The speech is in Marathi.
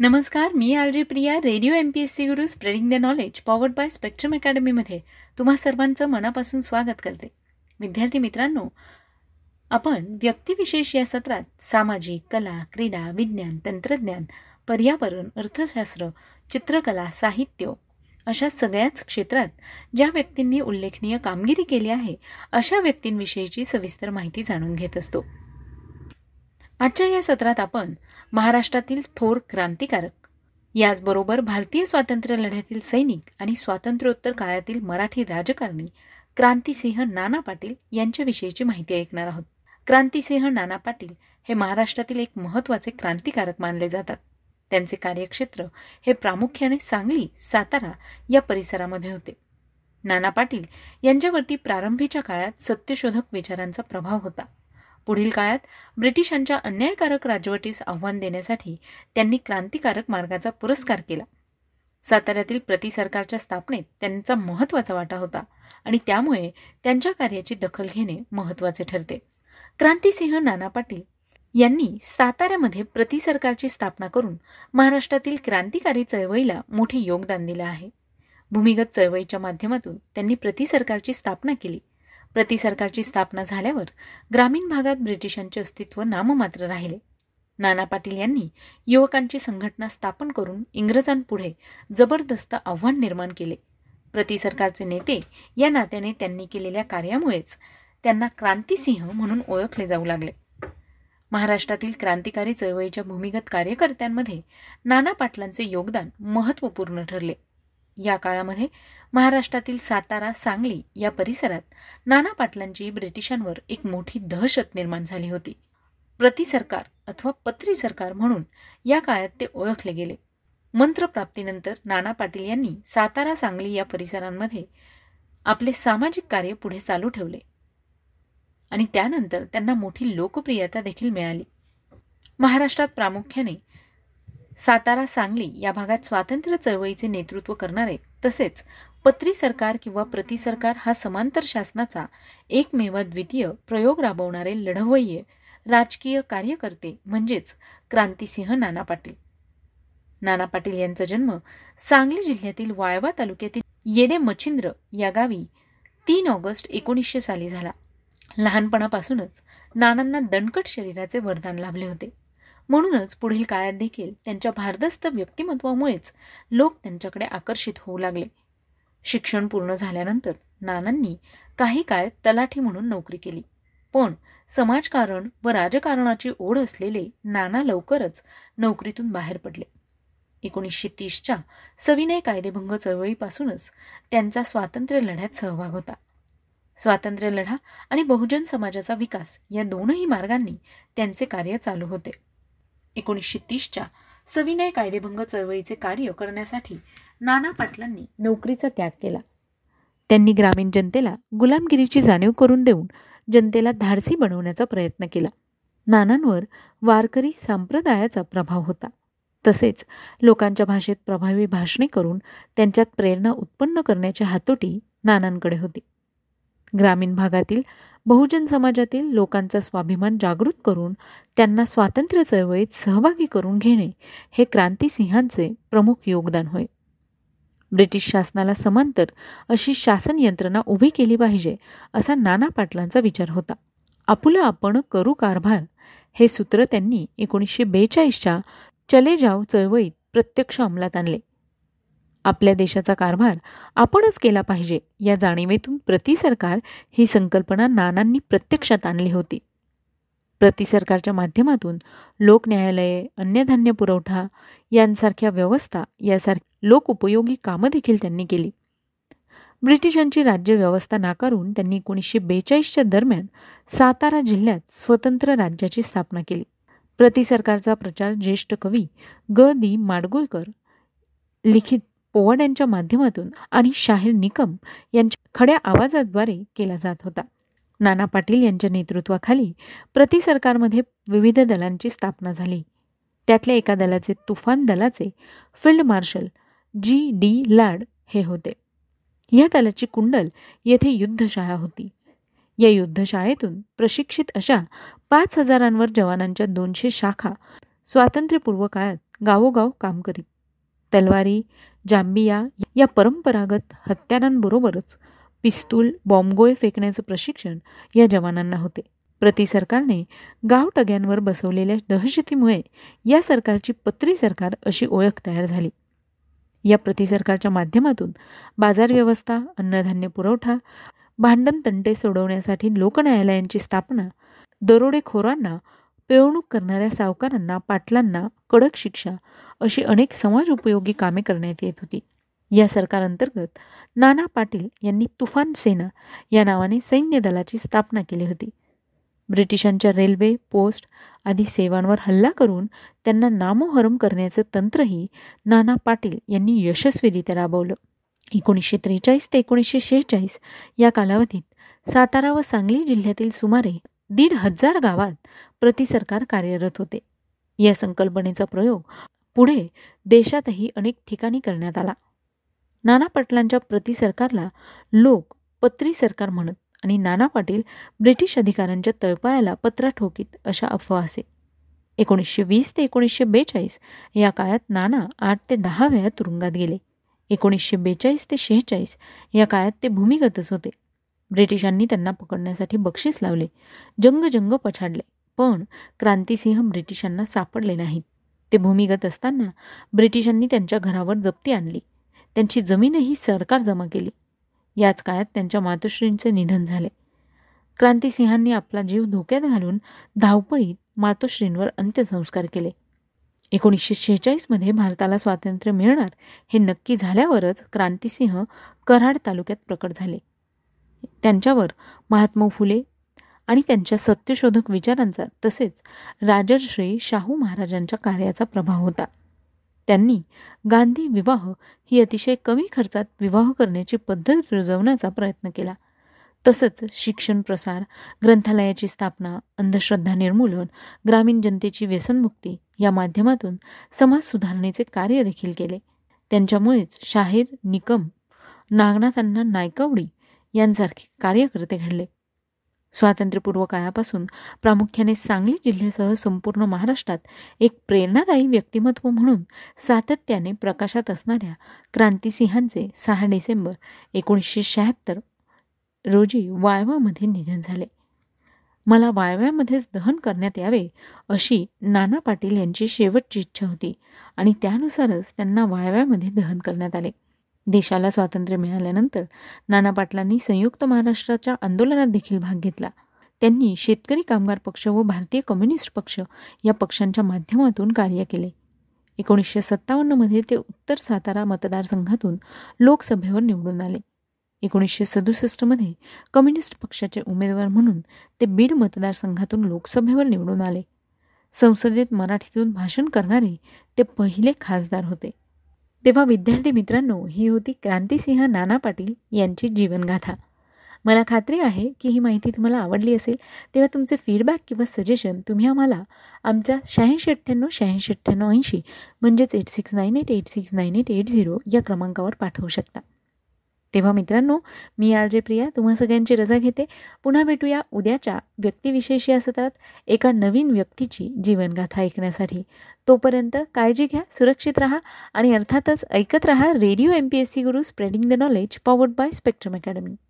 नमस्कार मी RJ Priya radio M P S C Guru spreading the knowledge powered by Spectrum अकॅडमीमध्ये तुम्हा सर्वांचं मनापासून स्वागत करते. विद्यार्थी मित्रांनो आपण व्यक्तिविशेष या सत्रात सामाजिक कला क्रीडा विज्ञान तंत्रज्ञान पर्यावरण अर्थशास्त्र चित्रकला साहित्य अशा सगळ्याच क्षेत्रात ज्या व्यक्तींनी उल्लेखनीय कामगिरी केली आहे अशा व्यक्तींविषयीची सविस्तर माहिती जाणून घेत असतो. आजच्या या सत्रात आपण महाराष्ट्रातील थोर क्रांतिकारक याचबरोबर भारतीय स्वातंत्र्य लढ्यातील सैनिक आणि स्वातंत्र्योत्तर काळातील मराठी राजकारणी क्रांतिसिंह नाना पाटील यांच्याविषयीची माहिती ऐकणार आहोत. क्रांतिसिंह नाना पाटील हे महाराष्ट्रातील एक महत्त्वाचे क्रांतिकारक मानले जातात. त्यांचे कार्यक्षेत्र हे प्रामुख्याने सांगली सातारा या परिसरामध्ये होते. नाना पाटील यांच्यावरती प्रारंभीच्या काळात सत्यशोधक विचारांचा प्रभाव होता. पुढील काळात ब्रिटिशांच्या अन्यायकारक राजवटीस आव्हान देण्यासाठी त्यांनी क्रांतिकारक मार्गाचा पुरस्कार केला. साताऱ्यातील प्रतिसरकारच्या स्थापनेत त्यांचा महत्त्वाचा वाटा होता आणि त्यामुळे त्यांच्या कार्याची दखल घेणे महत्त्वाचे ठरते. क्रांतिसिंह नाना पाटील यांनी साताऱ्यामध्ये प्रतिसरकारची स्थापना करून महाराष्ट्रातील क्रांतिकारी चळवळीला मोठे योगदान दिले आहे. भूमिगत चळवळीच्या माध्यमातून त्यांनी प्रतिसरकारची स्थापना केली. प्रतिसरकारची स्थापना झाल्यावर ग्रामीण भागात ब्रिटिशांचे अस्तित्व नाममात्र राहिले. नाना पाटील यांनी युवकांची संघटना स्थापन करून इंग्रजांपुढे जबरदस्त आव्हान निर्माण केले. प्रतिसरकारचे नेते या नात्याने त्यांनी केलेल्या कार्यामुळेच त्यांना क्रांतिसिंह म्हणून ओळखले जाऊ लागले. महाराष्ट्रातील क्रांतिकारी चळवळीच्या भूमिगत कार्यकर्त्यांमध्ये नाना पाटलांचे योगदान महत्त्वपूर्ण ठरले. या काळामध्ये महाराष्ट्रातील सातारा सांगली या परिसरात नाना पाटलांची ब्रिटिशांवर एक मोठी दहशत निर्माण झाली होती. प्रतिसरकार अथवा पत्री सरकार म्हणून या काळात ते ओळखले गेले. मंत्रप्राप्तीनंतर नाना पाटील यांनी सातारा सांगली या परिसरांमध्ये आपले सामाजिक कार्य पुढे चालू ठेवले आणि त्यानंतर त्यांना मोठी लोकप्रियता देखील मिळाली. महाराष्ट्रात प्रामुख्याने सातारा सांगली या भागात स्वातंत्र्य चळवळीचे नेतृत्व करणारे तसेच पत्री सरकार किंवा प्रतिसरकार हा समांतर शासनाचा एकमेव द्वितीय प्रयोग राबवणारे लढवय्ये राजकीय कार्यकर्ते म्हणजेच क्रांतिसिंह नाना पाटील. नाना पाटील यांचा जन्म सांगली जिल्ह्यातील वाळवा तालुक्यातील येडे मच्छिंद्र या गावी तीन ऑगस्ट एकोणीसशे साली झाला. लहानपणापासूनच नानांना दणकट शरीराचे वरदान लाभले होते. म्हणूनच पुढील काळात देखील त्यांच्या भारदस्त व्यक्तिमत्वामुळेच लोक त्यांच्याकडे आकर्षित होऊ लागले. शिक्षण पूर्ण झाल्यानंतर नानांनी काही काळ तलाठी म्हणून नोकरी केली. पण समाजकारण व राजकारणाची ओढ असलेले नाना लवकरच नोकरीतून बाहेर पडले. एकोणीसशे तीसच्या सविनय कायदेभंग चळवळीपासूनच त्यांचा स्वातंत्र्य लढ्यात सहभाग होता. स्वातंत्र्य लढा आणि बहुजन समाजाचा विकास या दोनही मार्गांनी त्यांचे कार्य चालू होते. एकोणीसशे तीसच्या सविनय कायदेभंग चळवळीचे कार्य करण्यासाठी नाना पाटलांनी नोकरीचा त्याग केला. त्यांनी ग्रामीण जनतेला गुलामगिरीची जाणीव करून देऊन जनतेला धाडसी बनवण्याचा प्रयत्न केला. नानांवर वारकरी संप्रदायाचा प्रभाव होता. तसेच लोकांच्या भाषेत प्रभावी भाषणे करून त्यांच्यात प्रेरणा उत्पन्न करण्याची हातोटी नानांकडे होती. ग्रामीण भागातील बहुजन समाजातील लोकांचा स्वाभिमान जागृत करून त्यांना स्वातंत्र्य चळवळीत सहभागी करून घेणे हे क्रांतिसिंहांचे प्रमुख योगदान होय. ब्रिटिश शासनाला समांतर अशी शासन यंत्रणा उभी केली पाहिजे असा नाना पाटलांचा विचार होता. आपुलं आपण करू कारभार हे सूत्र त्यांनी एकोणीसशे बेचाळीसच्या चले जाव चळवळीत प्रत्यक्ष अंमलात आणले. आपल्या देशाचा कारभार आपणच केला पाहिजे. या जाणीवेतून प्रतिसरकार ही संकल्पना नानांनी प्रत्यक्षात आणली होती. प्रतिसरकारच्या माध्यमातून लोकन्यायालये अन्नधान्य पुरवठा यांसारख्या व्यवस्था यासारखी लोकउपयोगी कामं देखील त्यांनी केली. ब्रिटिशांची राज्यव्यवस्था नाकारून त्यांनी एकोणीसशे बेचाळीसच्या दरम्यान सातारा जिल्ह्यात स्वतंत्र राज्याची स्थापना केली. प्रतिसरकारचा प्रचार ज्येष्ठ कवी ग. दी. माडगुळकर लिखित पोवाड्यांच्या माध्यमातून आणि शाहीर निकम यांच्या खड्या आवाजाद्वारे केला जात होता. नाना पाटील यांच्या नेतृत्वाखाली प्रतिसरकारमध्ये विविध दलांची स्थापना झाली. त्यातल्या एका दलाचे तुफान दलाचे field marshal G D Lad हे होते. या दलाची कुंडल येथे युद्धशाळा होती. या युद्धशाळेतून प्रशिक्षित अशा पाच हजारांवर जवानांच्या दोनशे शाखा स्वातंत्र्यपूर्व काळात गावोगाव काम करीत. तलवारी जांबिया या परंपरागत हत्यारांबरोबरच पिस्तूल बॉम्बगोळे फेकण्याचं प्रशिक्षण या जवानांना होते. प्रति सरकारने गावटग्यांवर बसवलेल्या दहशतीमुळे या सरकारची पत्री सरकार अशी ओळख तयार झाली. या प्रतिसरकारच्या माध्यमातून बाजार व्यवस्था अन्नधान्य पुरवठा भांडण तंटे सोडवण्यासाठी लोकन्यायालयांची स्थापना दरोडेखोरांना पिळवणूक करणाऱ्या सावकारांना पाटलांना कडक शिक्षा अशी अनेक समाज उपयोगी कामे करण्यात येत होती. या सरकारांतर्गत नाना पाटील यांनी तुफान सेना या नावाने सैन्य दलाची स्थापना केली होती. ब्रिटिशांच्या रेल्वे पोस्ट आदी सेवांवर हल्ला करून त्यांना नामोहरम करण्याचं तंत्रही नाना पाटील यांनी यशस्वीरित्या राबवलं. एकोणीसशे त्रेचाळीस ते एकोणीसशे शेहेचाळीस या कालावधीत सातारा व सांगली जिल्ह्यातील सुमारे दीड हजार गावात प्रतिसरकार कार्यरत होते. या संकल्पनेचा प्रयोग पुढे देशातही अनेक ठिकाणी करण्यात आला. नाना पाटलांच्या प्रतिसरकारला लोक पत्री सरकार म्हणत आणि नाना पाटील ब्रिटिश अधिकाऱ्यांच्या तळपायाला पत्रा ठोकीत अशा अफवा असे. एकोणीसशे वीस ते एकोणीसशे बेचाळीस या काळात नाना आठ ते दहा वेळा तुरुंगात गेले. एकोणीसशे बेचाळीस ते शेहेचाळीस या काळात ते भूमिगतच होते. ब्रिटिशांनी त्यांना पकडण्यासाठी बक्षीस लावले. जंगजंग पछाडले. पण क्रांतिसिंह ब्रिटिशांना सापडले नाहीत. ते भूमिगत असताना ब्रिटिशांनी त्यांच्या घरावर जप्ती आणली. त्यांची जमीनही सरकार जमा केली. याच काळात त्यांच्या मातोश्रींचे निधन झाले. क्रांतिसिंहांनी आपला जीव धोक्यात घालून धावपळीत मातोश्रींवर अंत्यसंस्कार केले. एकोणीसशे शेहेचाळीसमध्ये भारताला स्वातंत्र्य मिळणार हे नक्की झाल्यावरच क्रांतिसिंह कराड तालुक्यात प्रकट झाले. त्यांच्यावर महात्मा फुले आणि त्यांच्या सत्यशोधक विचारांचा तसेच राजर्षी शाहू महाराजांच्या कार्याचा प्रभाव होता. त्यांनी गांधी विवाह ही अतिशय कमी खर्चात विवाह करण्याची पद्धत रुजवण्याचा प्रयत्न केला. तसंच शिक्षण प्रसार ग्रंथालयाची स्थापना अंधश्रद्धा निर्मूलन ग्रामीण जनतेची व्यसनमुक्ती या माध्यमातून समाज सुधारणेचे कार्य देखील केले. त्यांच्यामुळेच शाहीर निकम नागनाथांना नायकवडी यांसारखे कार्यकर्ते घडले. स्वातंत्र्यपूर्व काळापासून प्रामुख्याने सांगली जिल्ह्यासह संपूर्ण महाराष्ट्रात एक प्रेरणादायी व्यक्तिमत्व म्हणून सातत्याने प्रकाशात असणाऱ्या क्रांतिसिंहांचे सहा डिसेंबर एकोणीसशे शहात्तर रोजी वाळवामध्ये निधन झाले. मला वाळव्यामध्येच दहन करण्यात यावे अशी नाना पाटील यांची शेवटची इच्छा होती आणि त्यानुसारच त्यांना वाळव्यामध्ये दहन करण्यात आले. देशाला स्वातंत्र्य मिळाल्यानंतर नाना पाटलांनी संयुक्त महाराष्ट्राच्या आंदोलनात देखील भाग घेतला. त्यांनी शेतकरी कामगार पक्ष व भारतीय कम्युनिस्ट पक्ष या पक्षांच्या माध्यमातून कार्य केले. एकोणीसशे सत्तावन्नमध्ये ते उत्तर सातारा मतदारसंघातून लोकसभेवर निवडून आले. एकोणीसशे सदुसष्टमध्ये कम्युनिस्ट पक्षाचे उमेदवार म्हणून ते बीड मतदारसंघातून लोकसभेवर निवडून आले. संसदेत मराठीतून भाषण करणारे ते पहिले खासदार होते. तेव्हा विद्यार्थी मित्रांनो ही होती क्रांतिसिंह नाना पाटील यांची जीवनगाथा. मला खात्री आहे की ही माहिती तुम्हाला आवडली असेल तेव्हा तुमचे फीडबॅक किंवा सजेशन तुम्ही आम्हाला आमच्या शहाऐंशी अठ्ठ्याण्णव शहाऐंशी अठ्ठ्याण्णव ऐंशी म्हणजेच eight six nine eight eight six nine eight eight zero या क्रमांकावर पाठवू शकता. तेव्हा मित्रांनो मी आर जे प्रिया तुम्हा सगळ्यांची रजा घेते. पुन्हा भेटूया उद्याच्या व्यक्तिविशेष या सत्रात एका नवीन व्यक्तीची जीवनगाथा ऐकण्यासाठी. तोपर्यंत काळजी घ्या सुरक्षित राहा आणि अर्थातच ऐकत राहा radio M P S C Guru spreading the knowledge powered by Spectrum Academy